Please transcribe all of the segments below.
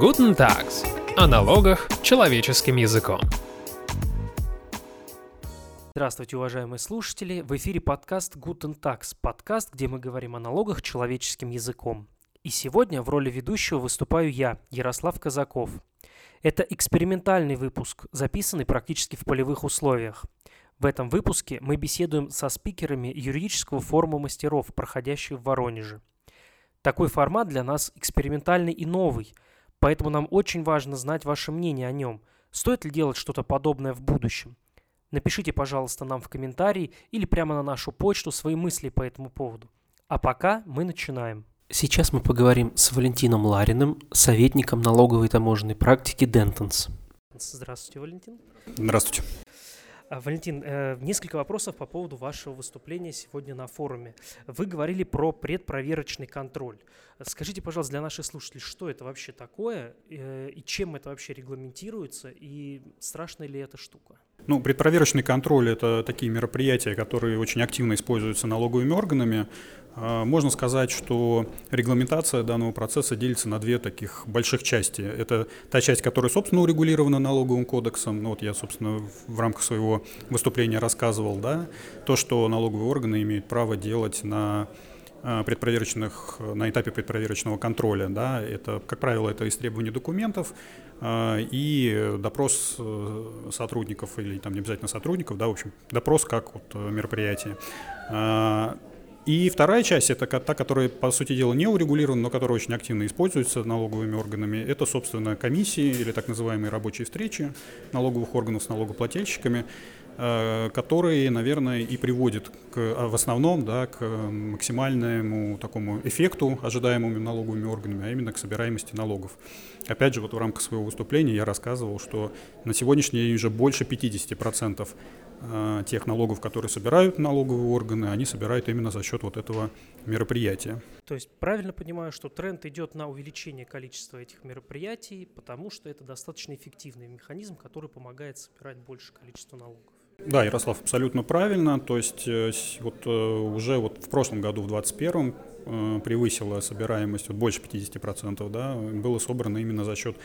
Guten Tags. О налогах человеческим языком. Здравствуйте, уважаемые слушатели! В эфире подкаст Guten Tax, подкаст, где мы говорим о налогах человеческим языком. И сегодня в роли ведущего выступаю я, Ярослав Казаков. Это экспериментальный выпуск, записанный практически в полевых условиях. В этом выпуске мы беседуем со спикерами юридического форума мастеров, проходящего в Воронеже. Такой формат для нас экспериментальный и новый – Поэтому нам очень важно знать ваше мнение о нем. Стоит ли делать что-то подобное в будущем? Напишите, пожалуйста, нам в комментарии или прямо на нашу почту свои мысли по этому поводу. А пока мы начинаем. Сейчас мы поговорим с Валентином Лариным, советником налоговой и таможенной практики Dentons. Здравствуйте, Валентин. Здравствуйте. А, Валентин, э, несколько вопросов по поводу вашего выступления сегодня на форуме. Вы говорили про предпроверочный контроль. Скажите, пожалуйста, для наших слушателей, что это вообще такое э, и чем это вообще регламентируется и страшная ли эта штука? Ну, предпроверочный контроль – это такие мероприятия, которые очень активно используются налоговыми органами а, можно сказать, что регламентация данного процесса делится на две таких больших части. Это та часть, которая, собственно, урегулирована налоговым кодексом. Ну, вот я, собственно, в рамках своего выступления рассказывал, да, то, что налоговые органы имеют право делать на а, предпроверочных, на этапе предпроверочного контроля. Да, это, как правило, это истребование документов и допрос э, сотрудников, или там не обязательно сотрудников, да, в общем, допрос как вот мероприятие. И вторая часть, это та, которая, по сути дела, не урегулирована, но которая очень активно используется налоговыми органами, это, собственно, комиссии или так называемые рабочие встречи налоговых органов с налогоплательщиками, э, которые, наверное, и приводят к, а, в основном да, к максимальному такому эффекту, ожидаемому налоговыми органами, а именно к собираемости налогов. Опять же, вот в рамках своего выступления я рассказывал, что на сегодняшний день уже больше 50% Э, тех налогов, которые собирают налоговые органы, они собирают именно за счет вот этого мероприятия. То есть правильно понимаю, что тренд идет на увеличение количества этих мероприятий, потому что это достаточно эффективный механизм, который помогает собирать больше количества налогов. Да, Ярослав, абсолютно правильно. То есть э, вот э, уже вот в прошлом году, в 2021, превысила собираемость вот больше 50%, да, было собрано именно за счет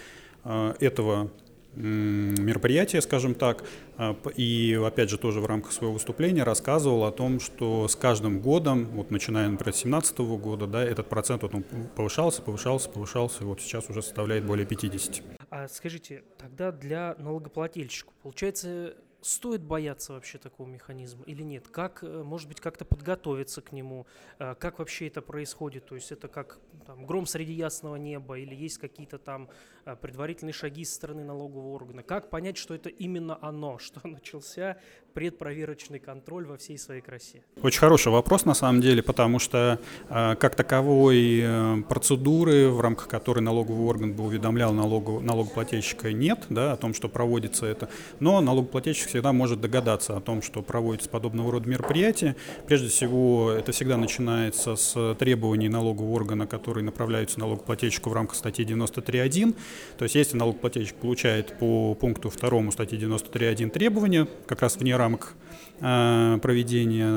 этого мероприятие, скажем так, а, и опять же тоже в рамках своего выступления рассказывал о том, что с каждым годом, вот начиная, например, с 2017 года, да, этот процент вот он повышался, повышался, повышался, и вот сейчас уже составляет более 50. А скажите, тогда для налогоплательщика, получается, стоит бояться вообще такого механизма или нет? Как, э, может быть, как-то подготовиться к нему? Э, как вообще это происходит? То есть это как там, гром среди ясного неба или есть какие-то там э, предварительные шаги со стороны налогового органа? Как понять, что это именно оно, что начался предпроверочный контроль во всей своей красе? Очень хороший вопрос на самом деле, потому что как таковой процедуры, в рамках которой налоговый орган бы уведомлял налогов, налогоплательщика, нет, да, о том, что проводится это, но налогоплательщик всегда может догадаться о том, что проводится подобного рода мероприятие. Прежде всего, это всегда начинается с требований налогового органа, которые направляются налогоплательщику в рамках статьи 93.1. То есть, если налогоплательщик получает по пункту 2 статьи 93.1 требования, как раз вне рамок э, проведения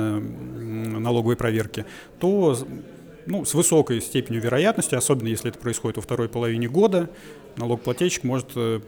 налоговой проверки, то ну, с высокой степенью вероятности, особенно если это происходит во второй половине года, налогоплательщик может э,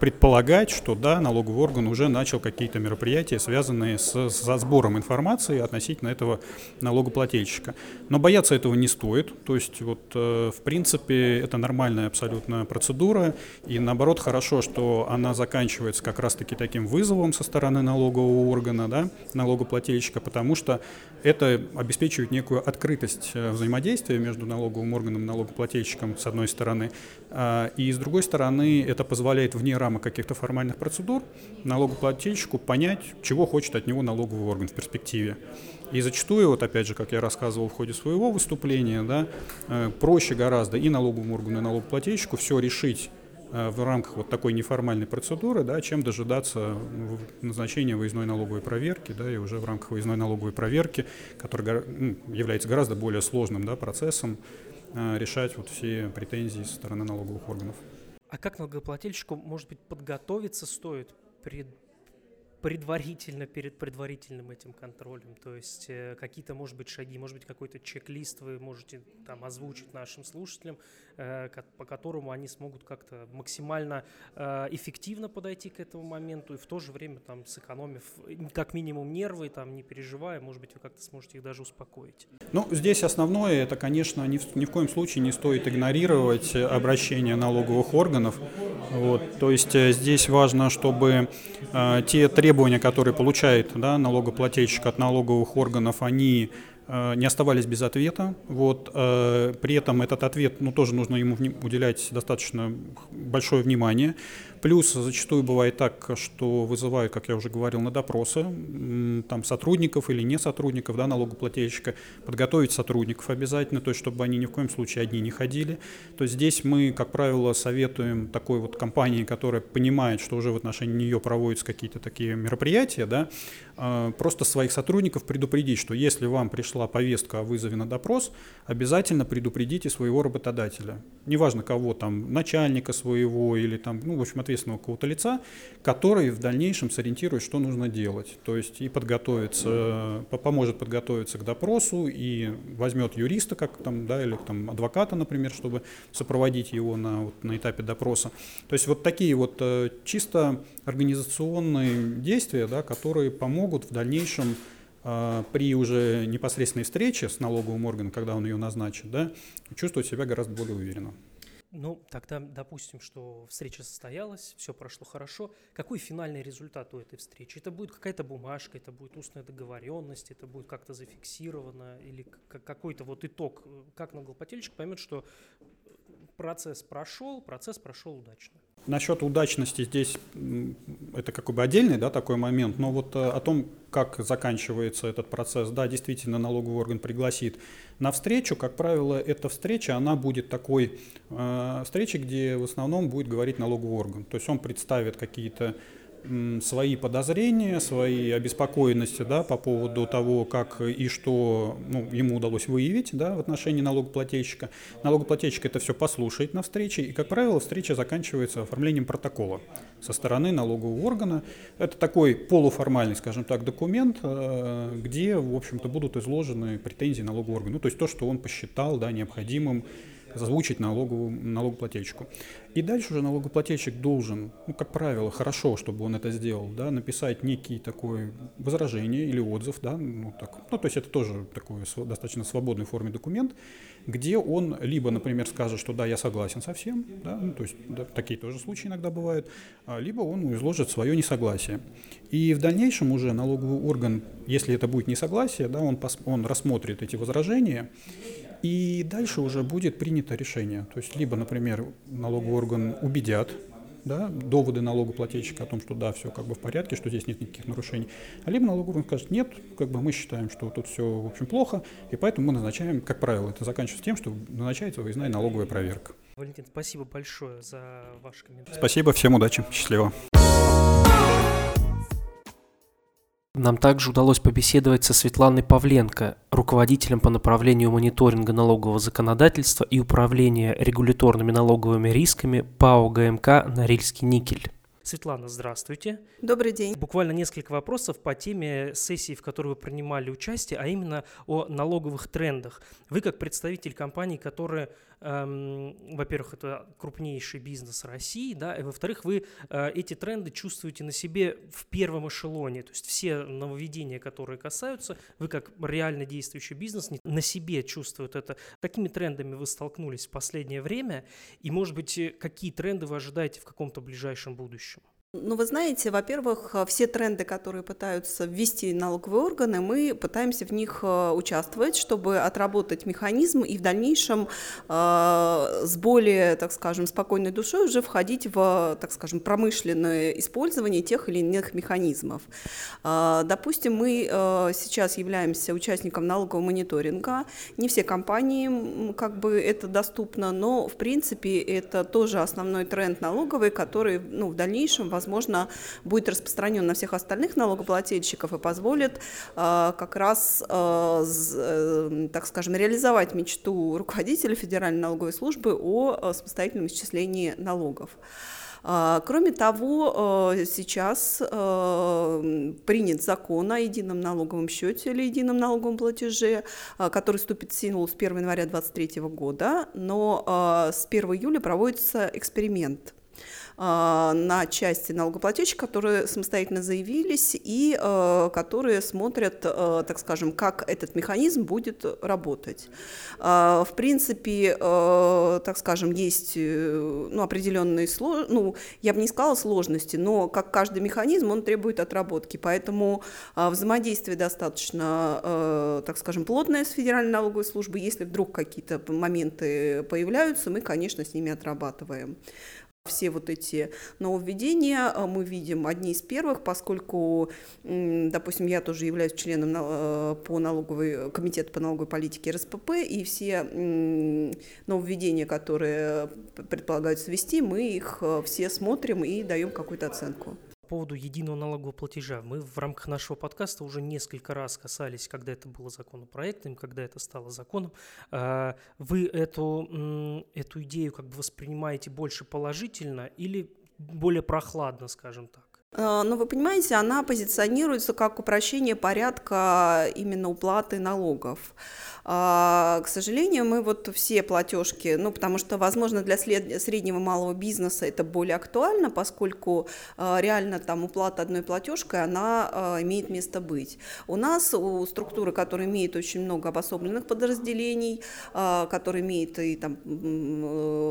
предполагать, что да, налоговый орган уже начал какие-то мероприятия, связанные с, со сбором информации относительно этого налогоплательщика. Но бояться этого не стоит. То есть, вот, э, в принципе, это нормальная абсолютно процедура. И наоборот, хорошо, что она заканчивается как раз-таки таким вызовом со стороны налогового органа, да, налогоплательщика, потому что это обеспечивает некую открытость э, взаимодействия между налоговым органом и налогоплательщиком, с одной стороны, и с другой стороны, это позволяет вне рамок каких-то формальных процедур налогоплательщику понять, чего хочет от него налоговый орган в перспективе. И зачастую, вот опять же, как я рассказывал в ходе своего выступления, да, э, проще гораздо и налоговому органу, и налогоплательщику все решить э, в рамках вот такой неформальной процедуры, да, чем дожидаться назначения выездной налоговой проверки, да, и уже в рамках выездной налоговой проверки, которая ну, является гораздо более сложным да, процессом, решать вот все претензии со стороны налоговых органов. А как налогоплательщику, может быть, подготовиться стоит пред, предварительно перед предварительным этим контролем? То есть э, какие-то, может быть, шаги, может быть, какой-то чек-лист вы можете там озвучить нашим слушателям, э, по которому они смогут как-то максимально э, эффективно подойти к этому моменту и в то же время там сэкономив как минимум нервы, там не переживая, может быть, вы как-то сможете их даже успокоить. Ну, здесь основное, это, конечно, ни в, ни в коем случае не стоит игнорировать обращение налоговых органов. Вот, то есть здесь важно, чтобы э, те требования, которые получает да, налогоплательщик от налоговых органов, они Э, не оставались без ответа. Вот. Э, при этом этот ответ, ну, тоже нужно ему уделять достаточно большое внимание. Плюс зачастую бывает так, что вызывают, как я уже говорил, на допросы там, сотрудников или не сотрудников да, налогоплательщика, подготовить сотрудников обязательно, то есть чтобы они ни в коем случае одни не ходили. То есть здесь мы, как правило, советуем такой вот компании, которая понимает, что уже в отношении нее проводятся какие-то такие мероприятия, да, э, просто своих сотрудников предупредить, что если вам пришла повестка о вызове на допрос, обязательно предупредите своего работодателя. Неважно кого там, начальника своего или там, ну, в общем, ответственного какого-то лица, который в дальнейшем сориентирует, что нужно делать. То есть и подготовится, поможет подготовиться к допросу, и возьмет юриста, как там, да, или там адвоката, например, чтобы сопроводить его на, вот, на этапе допроса. То есть вот такие вот э, чисто организационные действия, да, которые помогут в дальнейшем а, при уже непосредственной встрече с налоговым органом, когда он ее назначит, да, чувствовать себя гораздо более уверенно. Ну, тогда допустим, что встреча состоялась, все прошло хорошо. Какой финальный результат у этой встречи? Это будет какая-то бумажка, это будет устная договоренность, это будет как-то зафиксировано, или какой-то вот итог, как налогоплательщик поймет, что процесс прошел, процесс прошел удачно. Насчет удачности здесь это как бы отдельный да, такой момент, но вот э, о том, как заканчивается этот процесс, да, действительно налоговый орган пригласит на встречу, как правило, эта встреча, она будет такой э, встречей, где в основном будет говорить налоговый орган, то есть он представит какие-то свои подозрения, свои обеспокоенности да, по поводу того, как и что ну, ему удалось выявить да, в отношении налогоплательщика. Налогоплательщик это все послушает на встрече, и, как правило, встреча заканчивается оформлением протокола со стороны налогового органа. Это такой полуформальный, скажем так, документ, э, где, в общем-то, будут изложены претензии налогового органа, ну, то есть то, что он посчитал да, необходимым озвучить налоговому, налогоплательщику. И дальше уже налогоплательщик должен, ну, как правило, хорошо, чтобы он это сделал, да, написать некий такой возражение или отзыв, да, ну, так, ну, то есть это тоже такой достаточно свободной форме документ, где он либо, например, скажет, что да, я согласен со всем, да, ну, то есть да, такие тоже случаи иногда бывают, а, либо он изложит свое несогласие. И в дальнейшем уже налоговый орган, если это будет несогласие, да, он, пос, он рассмотрит эти возражения и дальше уже будет принято решение. То есть либо, например, налоговый орган убедят да, доводы налогоплательщика о том, что да, все как бы в порядке, что здесь нет никаких нарушений. А либо налоговый орган скажет, нет, как бы мы считаем, что тут все, в общем, плохо, и поэтому мы назначаем, как правило, это заканчивается тем, что назначается выездная налоговая проверка. Валентин, спасибо большое за ваш комментарий. Спасибо, всем удачи, счастливо. Нам также удалось побеседовать со Светланой Павленко, руководителем по направлению мониторинга налогового законодательства и управления регуляторными налоговыми рисками ПАО ГМК «Норильский никель». Светлана, здравствуйте. Добрый день. Буквально несколько вопросов по теме сессии, в которой вы принимали участие, а именно о налоговых трендах. Вы как представитель компании, которые, эм, во-первых, это крупнейший бизнес России, да, и во-вторых, вы э, эти тренды чувствуете на себе в первом эшелоне, то есть все нововведения, которые касаются, вы как реально действующий бизнес на себе чувствуют это. Какими трендами вы столкнулись в последнее время, и, может быть, какие тренды вы ожидаете в каком-то ближайшем будущем? Ну, вы знаете, во-первых, э, все тренды, которые пытаются ввести налоговые органы, мы пытаемся в них э, участвовать, чтобы отработать механизм и в дальнейшем э, с более, так скажем, спокойной душой уже входить в, так скажем, промышленное использование тех или иных механизмов. Э, допустим, мы э, сейчас являемся участником налогового мониторинга. Не все компании, как бы, это доступно, но, в принципе, это тоже основной тренд налоговый, который, ну, в дальнейшем, возможно, будет распространен на всех остальных налогоплательщиков и позволит э, как раз, э, э, так скажем, реализовать мечту руководителя Федеральной налоговой службы о самостоятельном исчислении налогов. Кроме того, сейчас принят закон о едином налоговом счете или едином налоговом платеже, который вступит в силу с 1 января 2023 года, но с 1 июля проводится эксперимент – на части налогоплательщиков, которые самостоятельно заявились и а, которые смотрят, а, так скажем, как этот механизм будет работать. В принципе, так скажем, есть э, ну, определенные сложности, ну, я бы не сказала сложности, но как каждый механизм, он требует отработки, поэтому взаимодействие достаточно, так скажем, плотное с Федеральной налоговой службой. Если вдруг какие-то моменты появляются, мы, конечно, с ними отрабатываем. Все вот эти нововведения а, мы видим одни из первых, поскольку, допустим, я тоже являюсь членом э, по налоговой, комитета по налоговой политике РСПП, и все нововведения, которые предполагаются ввести, мы их э, все смотрим и даем какую-то оценку поводу единого налогового платежа. Мы в рамках нашего подкаста уже несколько раз касались, когда это было законопроектом, когда это стало законом. А, вы эту, эту идею как бы воспринимаете больше положительно или более прохладно, скажем так? А, Но ну, вы понимаете, она позиционируется как упрощение порядка именно уплаты налогов. А, к сожалению, мы вот все платежки, ну, потому что, возможно, для среднего и малого бизнеса это более актуально, поскольку а, реально там уплата одной платежкой, она а, имеет место быть. У нас, у структуры, которая имеет очень много обособленных подразделений, которые имеют и там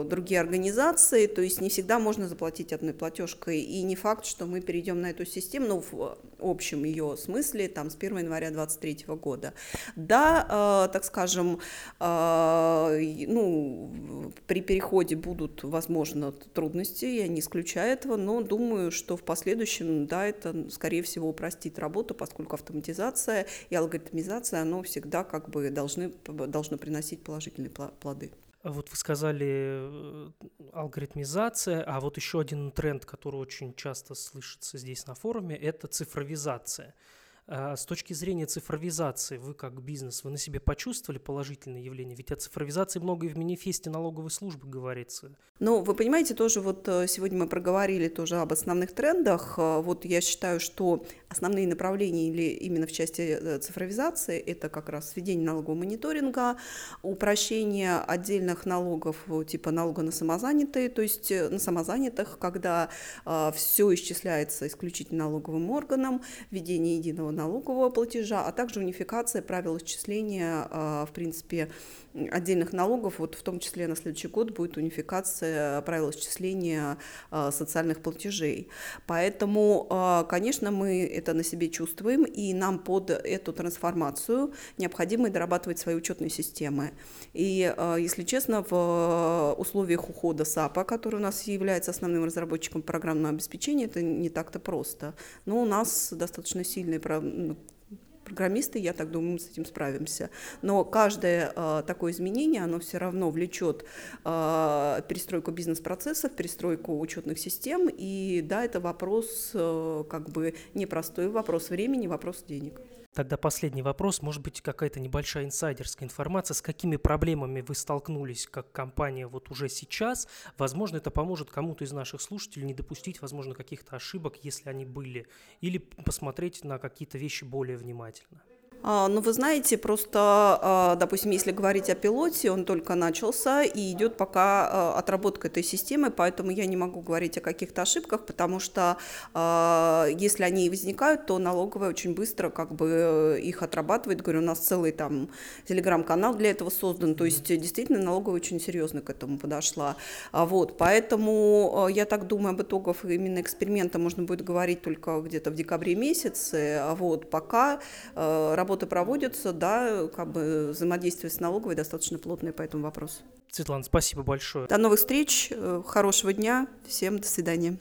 другие организации, то есть не всегда можно заплатить одной платежкой, и не факт, что мы перейдем на эту систему, ну, в общем ее смысле, там, с 1 января 2023 года. Да, так скажем, а, ну, при переходе будут, возможно, трудности, я не исключаю этого, но думаю, что в последующем, да, это, скорее всего, упростит работу, поскольку автоматизация и алгоритмизация, оно всегда как бы должны, должно приносить положительные плоды. Вот вы сказали э, алгоритмизация, а вот еще один тренд, который очень часто слышится здесь на форуме, это цифровизация. А с точки зрения цифровизации, вы как бизнес, вы на себе почувствовали положительное явление? Ведь о цифровизации много и в манифесте налоговой службы говорится. Ну, вы понимаете, тоже вот э, сегодня мы проговорили тоже об основных трендах. Э, вот я считаю, что основные направления или именно в части э, цифровизации это как раз введение налогового мониторинга, упрощение отдельных налогов типа налога на самозанятые, то есть на самозанятых, когда все исчисляется исключительно налоговым органом, введение единого налогового платежа, а также унификация правил исчисления, а, в принципе, отдельных налогов, вот в том числе на следующий год будет унификация правил исчисления а, социальных платежей. Поэтому, а, конечно, мы это на себе чувствуем, и нам под эту трансформацию необходимо дорабатывать свои учетные системы. И, если честно, в условиях ухода САПа, который у нас является основным разработчиком программного обеспечения, это не так-то просто. Но у нас достаточно сильные ну, программисты, я так думаю, мы с этим справимся. Но каждое э, такое изменение, оно все равно влечет э, перестройку бизнес-процессов, перестройку учетных систем, и да, это вопрос э, как бы непростой, вопрос времени, вопрос денег. Тогда последний вопрос, может быть, какая-то небольшая инсайдерская информация, с какими проблемами вы столкнулись как компания вот уже сейчас. Возможно, это поможет кому-то из наших слушателей не допустить, возможно, каких-то ошибок, если они были, или посмотреть на какие-то вещи более внимательно. А, ну, вы знаете, просто, а, допустим, если говорить о пилоте, он только начался и идет пока а, отработка этой системы, поэтому я не могу говорить о каких-то ошибках, потому что если они и возникают, то налоговая очень быстро как бы их отрабатывает. Говорю, у нас целый там телеграм-канал для этого создан, то есть действительно налоговая очень серьезно к этому подошла. Вот, поэтому я так думаю, об итогах именно эксперимента можно будет говорить только где-то в декабре месяце. Вот, пока работа работы проводятся, да, как бы взаимодействие с налоговой достаточно плотное по этому вопросу. Светлана, спасибо большое. До новых встреч, э, хорошего дня, всем до свидания.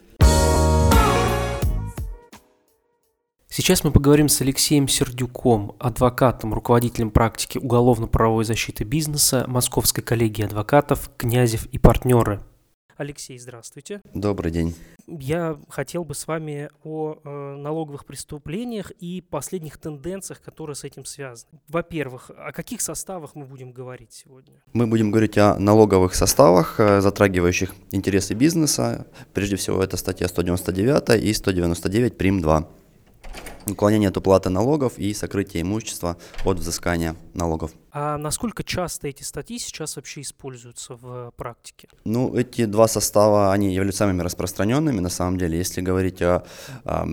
Сейчас мы поговорим с Алексеем Сердюком, адвокатом, руководителем практики уголовно-правовой защиты бизнеса Московской коллегии адвокатов «Князев и партнеры». Алексей, здравствуйте. Добрый день. Я хотел бы с вами о э, налоговых преступлениях и последних тенденциях, которые с этим связаны. Во-первых, о каких составах мы будем говорить сегодня? Мы будем говорить о налоговых составах, э, затрагивающих интересы бизнеса. Прежде всего, это статья 199 и 199 прим. 2 уклонение от уплаты налогов и сокрытие имущества от взыскания налогов. А насколько часто эти статьи сейчас вообще используются в практике? Ну, эти два состава, они являются самыми распространенными на самом деле. Если говорить о, о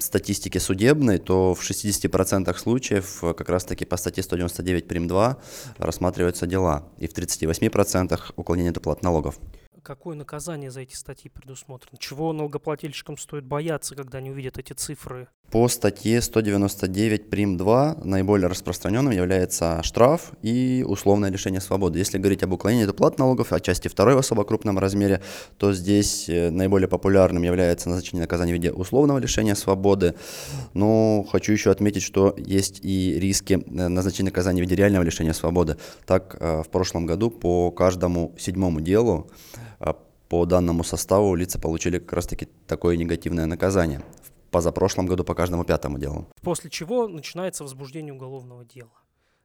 статистике судебной, то в 60% случаев как раз-таки по статье 199 прим. 2 рассматриваются дела, и в 38% уклонение от уплаты налогов какое наказание за эти статьи предусмотрено? Чего налогоплательщикам стоит бояться, когда они увидят эти цифры? По статье 199 прим. 2 наиболее распространенным является штраф и условное лишение свободы. Если говорить об уклонении от уплат налогов, о части второй в особо крупном размере, то здесь э, наиболее популярным является назначение наказания в виде условного лишения свободы. Но хочу еще отметить, что есть и риски э, назначения наказания в виде реального лишения свободы. Так, э, в прошлом году по каждому седьмому делу по данному составу лица получили как раз-таки такое негативное наказание. Позапрошлом году по каждому пятому делу. После чего начинается возбуждение уголовного дела.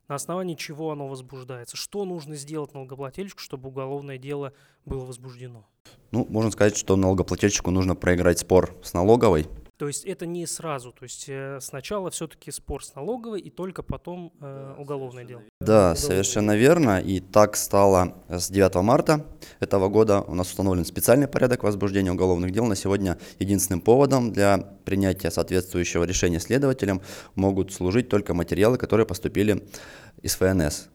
На основании чего оно возбуждается? Что нужно сделать налогоплательщику, чтобы уголовное дело было возбуждено? Ну, можно сказать, что налогоплательщику нужно проиграть спор с налоговой, то есть это не сразу, то есть э, сначала все-таки спор с налоговой и только потом э, уголовное дело. Да, совершенно верно. И так стало с 9 марта этого года. У нас установлен специальный порядок возбуждения уголовных дел. На сегодня единственным поводом для принятия соответствующего решения следователям могут служить только материалы, которые поступили из ФНС.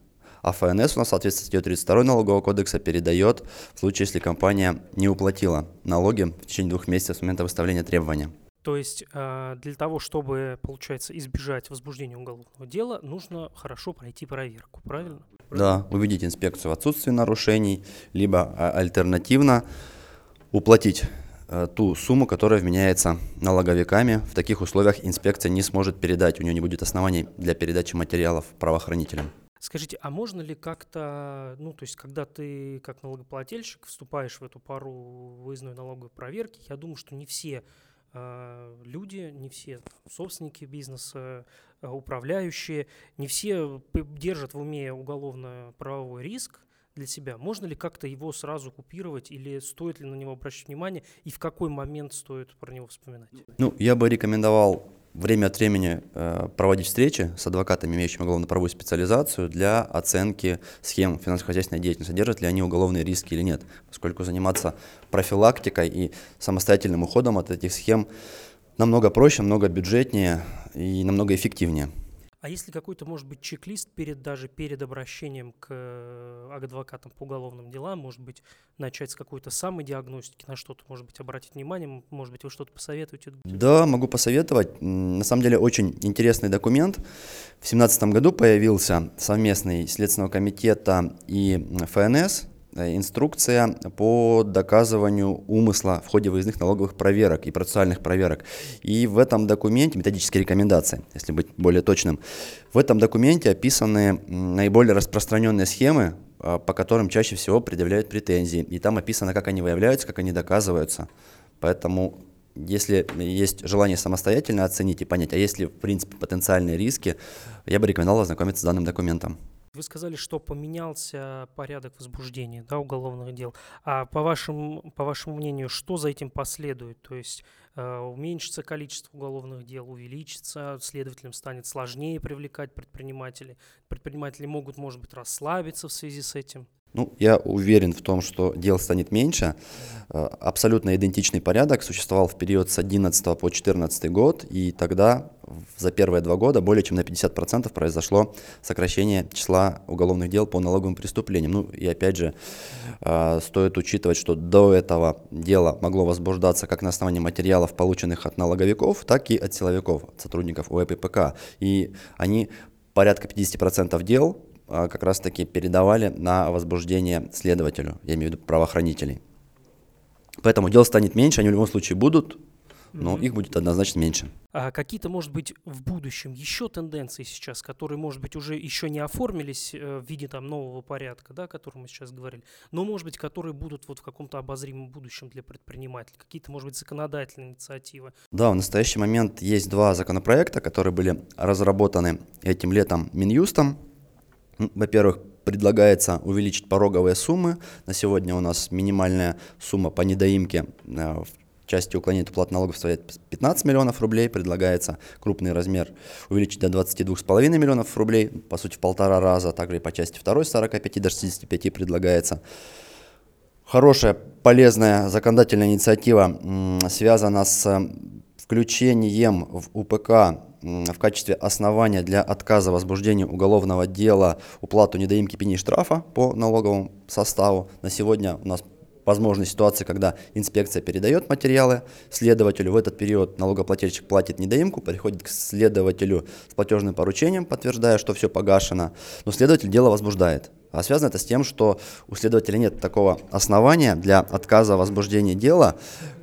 А ФНС у нас, соответственно, статьей 32 налогового кодекса передает в случае, если компания не уплатила налоги в течение двух месяцев с момента выставления требования. То есть а, для того, чтобы, получается, избежать возбуждения уголовного дела, нужно хорошо пройти проверку, правильно? Да, увидеть инспекцию в отсутствии нарушений, либо а, альтернативно уплатить а, ту сумму, которая вменяется налоговиками. В таких условиях инспекция не сможет передать, у нее не будет оснований для передачи материалов правоохранителям. Скажите, а можно ли как-то, ну, то есть, когда ты как налогоплательщик вступаешь в эту пару выездной налоговой проверки, я думаю, что не все люди, не все собственники бизнеса, а, управляющие, не все держат в уме уголовно-правовой риск для себя. Можно ли как-то его сразу купировать или стоит ли на него обращать внимание и в какой момент стоит про него вспоминать? Ну, я бы рекомендовал время от времени э, проводить встречи с адвокатами, имеющими уголовно-правовую специализацию для оценки схем финансово-хозяйственной деятельности, содержат ли они уголовные риски или нет, поскольку заниматься профилактикой и самостоятельным уходом от этих схем намного проще, намного бюджетнее и намного эффективнее. А если какой-то, может быть, чек-лист перед даже перед обращением к э, адвокатам по уголовным делам, может быть, начать с какой-то самодиагностики, на что-то, может быть, обратить внимание, может быть, вы что-то посоветуете? Да, могу посоветовать. На самом деле очень интересный документ. В 2017 году появился совместный Следственного комитета и ФНС инструкция по доказыванию умысла в ходе выездных налоговых проверок и процессуальных проверок. И в этом документе, методические рекомендации, если быть более точным, в этом документе описаны наиболее распространенные схемы, а, по которым чаще всего предъявляют претензии. И там описано, как они выявляются, как они доказываются. Поэтому если есть желание самостоятельно оценить и понять, а есть ли в принципе потенциальные риски, я бы рекомендовал ознакомиться с данным документом. Вы сказали, что поменялся порядок возбуждения да, уголовных дел. А по вашему, по вашему мнению, что за этим последует? То есть э, уменьшится количество уголовных дел, увеличится, следователям станет сложнее привлекать предпринимателей. Предприниматели могут, может быть, расслабиться в связи с этим. Ну, я уверен в том, что дел станет меньше. Э, абсолютно идентичный порядок существовал в период с 11 по 14 год, и тогда за первые два года более чем на 50% произошло сокращение числа уголовных дел по налоговым преступлениям. Ну и опять же, э, стоит учитывать, что до этого дело могло возбуждаться как на основании материалов, полученных от налоговиков, так и от силовиков, от сотрудников УЭППК. И они порядка 50% дел как раз-таки передавали на возбуждение следователю, я имею в виду правоохранителей. Поэтому дел станет меньше, они в любом случае будут, но их будет однозначно меньше. А какие-то, может быть, в будущем еще тенденции сейчас, которые, может быть, уже еще не оформились э, в виде там нового порядка, да, о котором мы сейчас говорили, но, может быть, которые будут вот в каком-то обозримом будущем для предпринимателей, какие-то, может быть, законодательные инициативы. Да, в настоящий момент есть два законопроекта, которые были разработаны этим летом Минюстом. Во-первых, предлагается увеличить пороговые суммы. На сегодня у нас минимальная сумма по недоимке э, в части уклонения от уплаты налогов составляет 15 миллионов рублей. Предлагается крупный размер увеличить до 22,5 миллионов рублей, по сути в полтора раза. Также и по части второй с 45 до 65 предлагается. Хорошая, полезная законодательная инициатива связана с э, включением в УПК в качестве основания для отказа возбуждения уголовного дела уплату недоимки пени штрафа по налоговому составу. На сегодня у нас возможны ситуации, когда инспекция передает материалы следователю. В этот период налогоплательщик платит недоимку, приходит к следователю с платежным поручением, подтверждая, что все погашено, но следователь дело возбуждает. А связано это с тем, что у следователя нет такого основания для отказа возбуждения дела,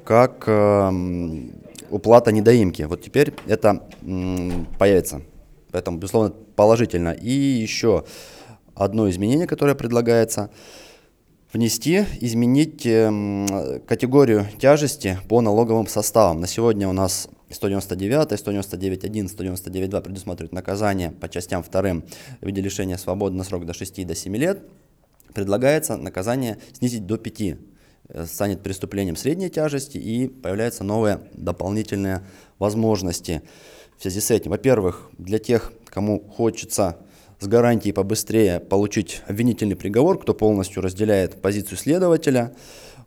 как эм, уплата недоимки. Вот теперь это появится. Поэтому, безусловно, положительно. И еще одно изменение, которое предлагается – внести, изменить эм, категорию тяжести по налоговым составам. На сегодня у нас 199, 199.1, 199.2 предусматривают наказание по частям вторым в виде лишения свободы на срок до 6 и до 7 лет. Предлагается наказание снизить до 5. Э, Станет преступлением средней тяжести и появляются новые дополнительные возможности в связи с этим. Во-первых, для тех, кому хочется с гарантией побыстрее получить обвинительный приговор, кто полностью разделяет позицию следователя.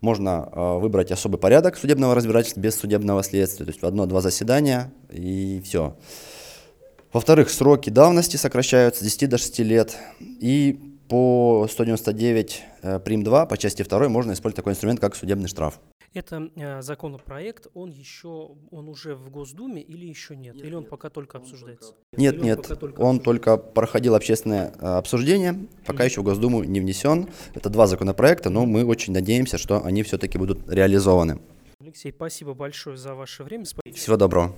Можно э, выбрать особый порядок судебного разбирательства без судебного следствия, то есть в одно-два заседания и все. Во-вторых, сроки давности сокращаются с 10 до 6 лет. И по 199 э, прим 2 по части 2 можно использовать такой инструмент, как судебный штраф. Это э, законопроект, он еще, он уже в Госдуме или еще нет? или он пока только обсуждается? Нет, Или он нет, пока только он только проходил общественное э, обсуждение, пока еще в Госдуму не внесен. Это два законопроекта, но мы очень надеемся, что они все-таки будут реализованы. Алексей, спасибо большое за ваше время. Спасибо. Всего доброго.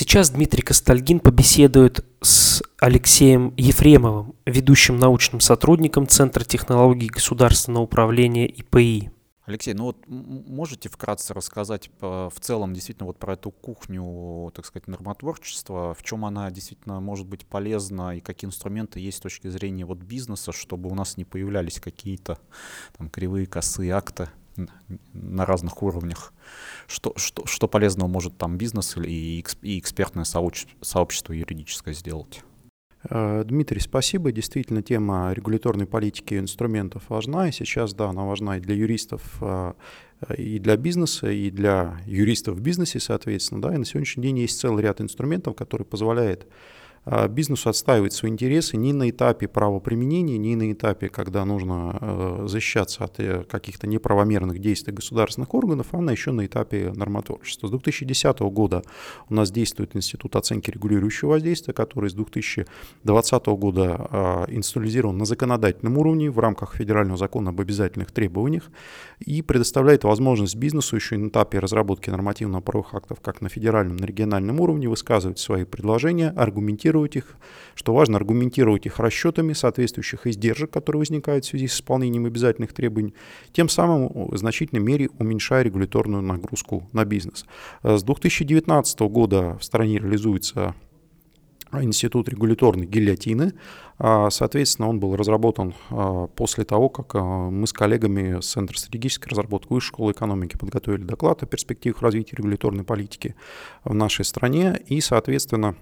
Сейчас Дмитрий Костальгин побеседует с Алексеем Ефремовым, ведущим научным сотрудником Центра технологий государственного управления ИПИ. Алексей, ну вот можете вкратце рассказать по- в целом действительно вот про эту кухню, так сказать, нормотворчества, в чем она действительно может быть полезна и какие инструменты есть с точки зрения вот бизнеса, чтобы у нас не появлялись какие-то там кривые, косые акты на разных уровнях. Что, что, что полезного может там бизнес и, и экспертное сообщ- сообщество юридическое сделать? Э, Дмитрий, спасибо. Действительно, тема регуляторной политики и инструментов важна. И сейчас, да, она важна и для юристов, э, и для бизнеса, и для юристов в бизнесе, соответственно. Да. И на сегодняшний день есть целый ряд инструментов, который позволяет бизнесу отстаивать свои интересы не на этапе правоприменения, не на этапе, когда нужно э, защищаться от э, каких-то неправомерных действий государственных органов, а на еще на этапе нормотворчества. С 2010 года у нас действует Институт оценки регулирующего воздействия, который с 2020 года э, институализирован на законодательном уровне в рамках федерального закона об обязательных требованиях и предоставляет возможность бизнесу еще на этапе разработки нормативно-правовых актов как на федеральном, на региональном уровне высказывать свои предложения, аргументировать их, что важно, аргументировать их расчетами соответствующих издержек, которые возникают в связи с исполнением обязательных требований, тем самым в значительной мере уменьшая регуляторную нагрузку на бизнес. Э, С 2019 года в стране реализуется Институт регуляторной гильотины. А, Соответственно, он был разработан после того, как мы с коллегами с Центра стратегической разработки Высшей школы экономики подготовили доклад о перспективах развития регуляторной политики в нашей стране и, соответственно,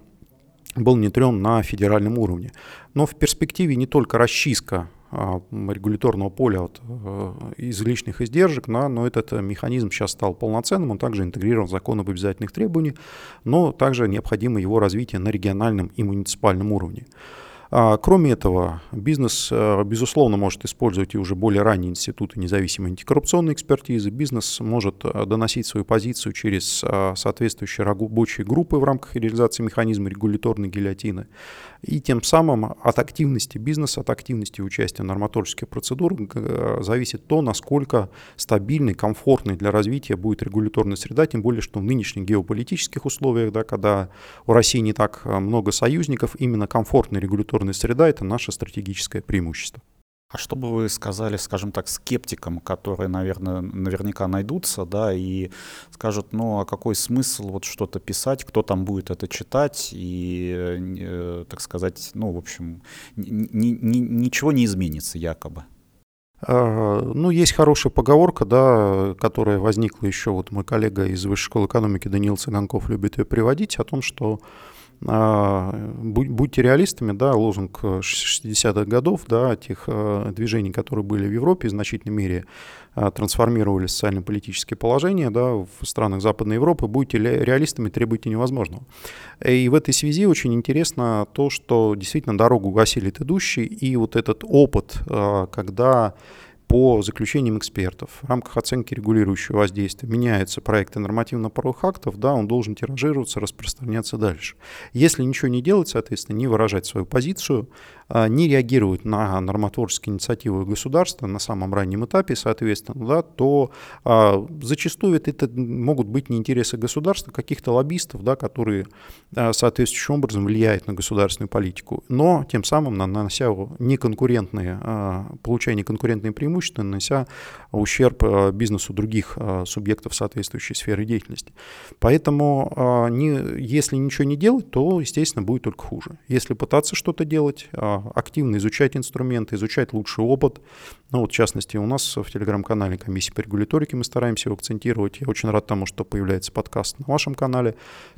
был внедрен на федеральном уровне. Но в перспективе не только расчистка а, регуляторного поля от э, излишних издержек, да, но этот э, механизм сейчас стал полноценным, он также интегрирован в закон об обязательных требованиях, но также необходимо его развитие на региональном и муниципальном уровне. А, кроме этого, бизнес, э, безусловно, может использовать и уже более ранние институты независимой антикоррупционной экспертизы. Бизнес может э, доносить свою позицию через э, соответствующие рабочие группы в рамках реализации механизма регуляторной гильотины. И тем самым от активности бизнеса, от активности участия нормотворческих процедурах зависит то, насколько стабильной, комфортной для развития будет регуляторная среда, тем более, что в нынешних геополитических условиях, да, когда у России не так много союзников, именно комфортная регуляторная среда – это наше стратегическое преимущество. А что бы вы сказали, скажем так, скептикам, которые, наверное, наверняка найдутся, да, и скажут, ну, а какой смысл вот что-то писать, кто там будет это читать, и, э, так сказать, ну, в общем, ни, ни, ничего не изменится якобы. А, ну, есть хорошая поговорка, да, которая возникла еще, вот мой коллега из Высшей школы экономики Даниил Цыганков любит ее приводить, о том, что будьте реалистами, да, лозунг 60-х годов, да, тех э, движений, которые были в Европе, в значительной мере а, трансформировали социально-политические положения, да, в странах Западной Европы, будьте реалистами, требуйте невозможного. И в этой связи очень интересно то, что действительно дорогу гасили идущий, и вот этот опыт, а, когда по заключениям экспертов в рамках оценки регулирующего воздействия меняются проекты нормативно-правовых актов, да, он должен тиражироваться, распространяться дальше. Если ничего не делать, соответственно, не выражать свою позицию, а, не реагировать на нормотворческие инициативы государства на самом раннем этапе, соответственно, да, то а, зачастую это могут быть не интересы государства, каких-то лоббистов, да, которые а, соответствующим образом влияют на государственную политику, но тем самым нанося неконкурентные, получая неконкурентные преимущества, нанося ущерб бизнесу других субъектов соответствующей сферы деятельности. Поэтому не, если ничего не делать, то, естественно, будет только хуже. Если пытаться что-то делать, активно изучать инструменты, изучать лучший опыт. Ну вот, в частности, у нас в телеграм-канале комиссии по регуляторике мы стараемся его акцентировать. Я очень рад тому, что появляется подкаст на вашем канале.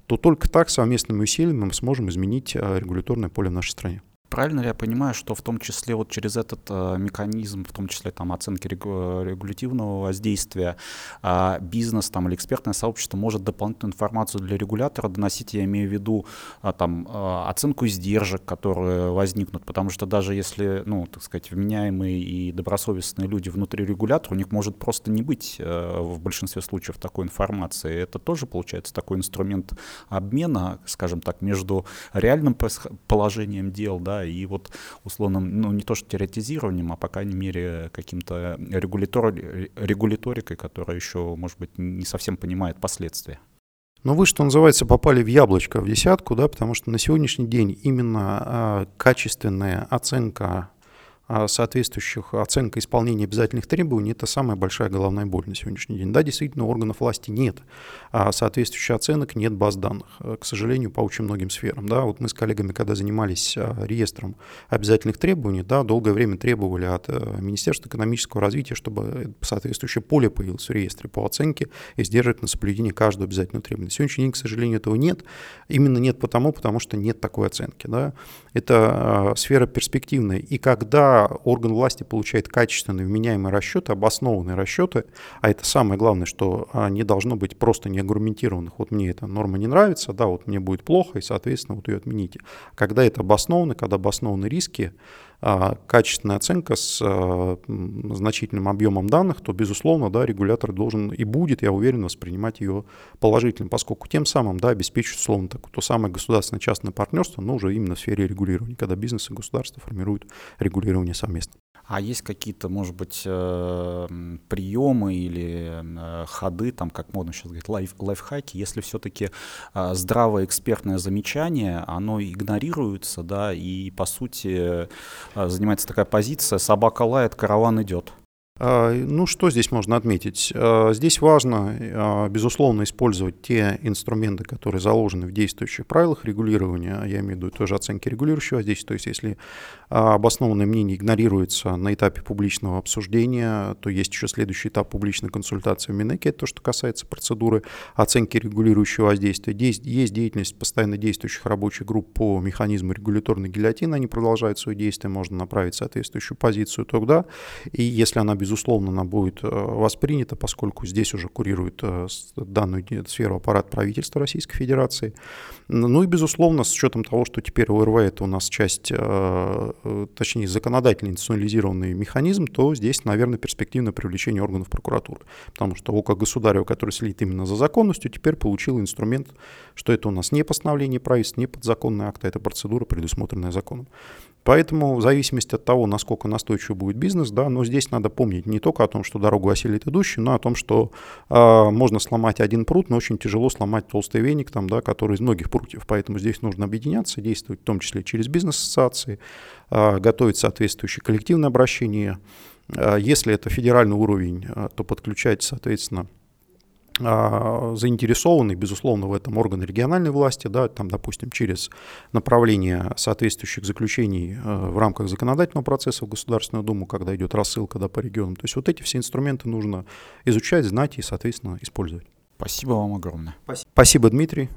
То только так совместными усилиями мы сможем изменить регуляторное поле в нашей стране. Правильно ли я понимаю, что в том числе вот через этот э, механизм, в том числе там оценки регу- регулятивного воздействия, э, бизнес там или экспертное сообщество может дополнительную информацию для регулятора доносить, я имею в виду э, там э, оценку издержек, которые возникнут, потому что даже если, ну, так сказать, вменяемые и добросовестные люди внутри регулятора, у них может просто не быть э, в большинстве случаев такой информации. Это тоже получается такой инструмент обмена, скажем так, между реальным положением дел, да, и вот условным, ну не то что теоретизированием, а по крайней мере каким-то регулятор, регуляторикой, которая еще, может быть, не совсем понимает последствия. Но вы, что называется, попали в яблочко, в десятку, да, потому что на сегодняшний день именно э, качественная оценка соответствующих оценка исполнения обязательных требований – это самая большая головная боль на сегодняшний день. Да, действительно, органов власти нет а соответствующих оценок, нет баз данных, э, к сожалению, по очень многим сферам. Да, вот мы с коллегами, когда занимались а, реестром обязательных требований, да, долгое время требовали от э, Министерства экономического развития, чтобы соответствующее поле появилось в реестре по оценке и сдерживать на соблюдение каждого обязательного требования. На сегодняшний день, к сожалению, этого нет. Именно нет потому, потому что нет такой оценки. Да. Это сфера перспективная. И когда орган власти получает качественные, вменяемые расчеты, обоснованные расчеты, а это самое главное, что а, не должно быть просто неаргументированных. Вот мне эта норма не нравится, да, вот мне будет плохо, и, соответственно, вот ее отмените. Когда это обосновано, когда обоснованы риски, качественная оценка с а, значительным объемом данных, то, безусловно, да, регулятор должен и будет, я уверен, воспринимать ее положительно, поскольку тем самым да, обеспечит, условно, так, то самое государственно-частное партнерство, но уже именно в сфере регулирования, когда бизнес и государство формируют регулирование совместно. А есть какие-то, может быть, э, приемы или э, ходы, там, как модно сейчас говорить, лайф, лайфхаки, если все-таки э, здравое экспертное замечание, оно игнорируется, да, и, по сути, занимается такая позиция «собака лает, караван идет». А, ну, что здесь можно отметить? А, здесь важно, а, безусловно, использовать те инструменты, которые заложены в действующих правилах регулирования, я имею в виду тоже оценки регулирующего воздействия, то есть если обоснованное мнение игнорируется на этапе публичного обсуждения, то есть еще следующий этап публичной консультации в Минеке, это то, что касается процедуры оценки регулирующего воздействия. Есть, деятельность постоянно действующих рабочих групп по механизму регуляторной гильотины, они продолжают свое действие, можно направить соответствующую позицию тогда, и если она, безусловно, безусловно, она будет воспринята, поскольку здесь уже курирует данную сферу аппарат правительства Российской Федерации. Ну и, безусловно, с учетом того, что теперь ОРВ это у нас часть, точнее, законодательный институционализированный механизм, то здесь, наверное, перспективное привлечение органов прокуратуры. Потому что ОК Государева, который следит именно за законностью, теперь получил инструмент, что это у нас не постановление правительства, не подзаконный акт, а это процедура, предусмотренная законом. Поэтому в зависимости от того, насколько настойчив будет бизнес, да, но здесь надо помнить не только о том, что дорогу осилит идущий, но о том, что э, можно сломать один пруд, но очень тяжело сломать толстый веник, там, да, который из многих прутьев. Поэтому здесь нужно объединяться, действовать в том числе через бизнес-ассоциации, э, готовить соответствующие коллективные обращения. Э, если это федеральный уровень, то подключать, соответственно, а, заинтересованы, безусловно, в этом органы региональной власти, да, там, допустим, через направление соответствующих заключений э, в рамках законодательного процесса в Государственную Думу, когда идет рассылка да, по регионам. То есть вот эти все инструменты нужно изучать, знать и, соответственно, использовать. Спасибо вам огромное. Спасибо, Дмитрий.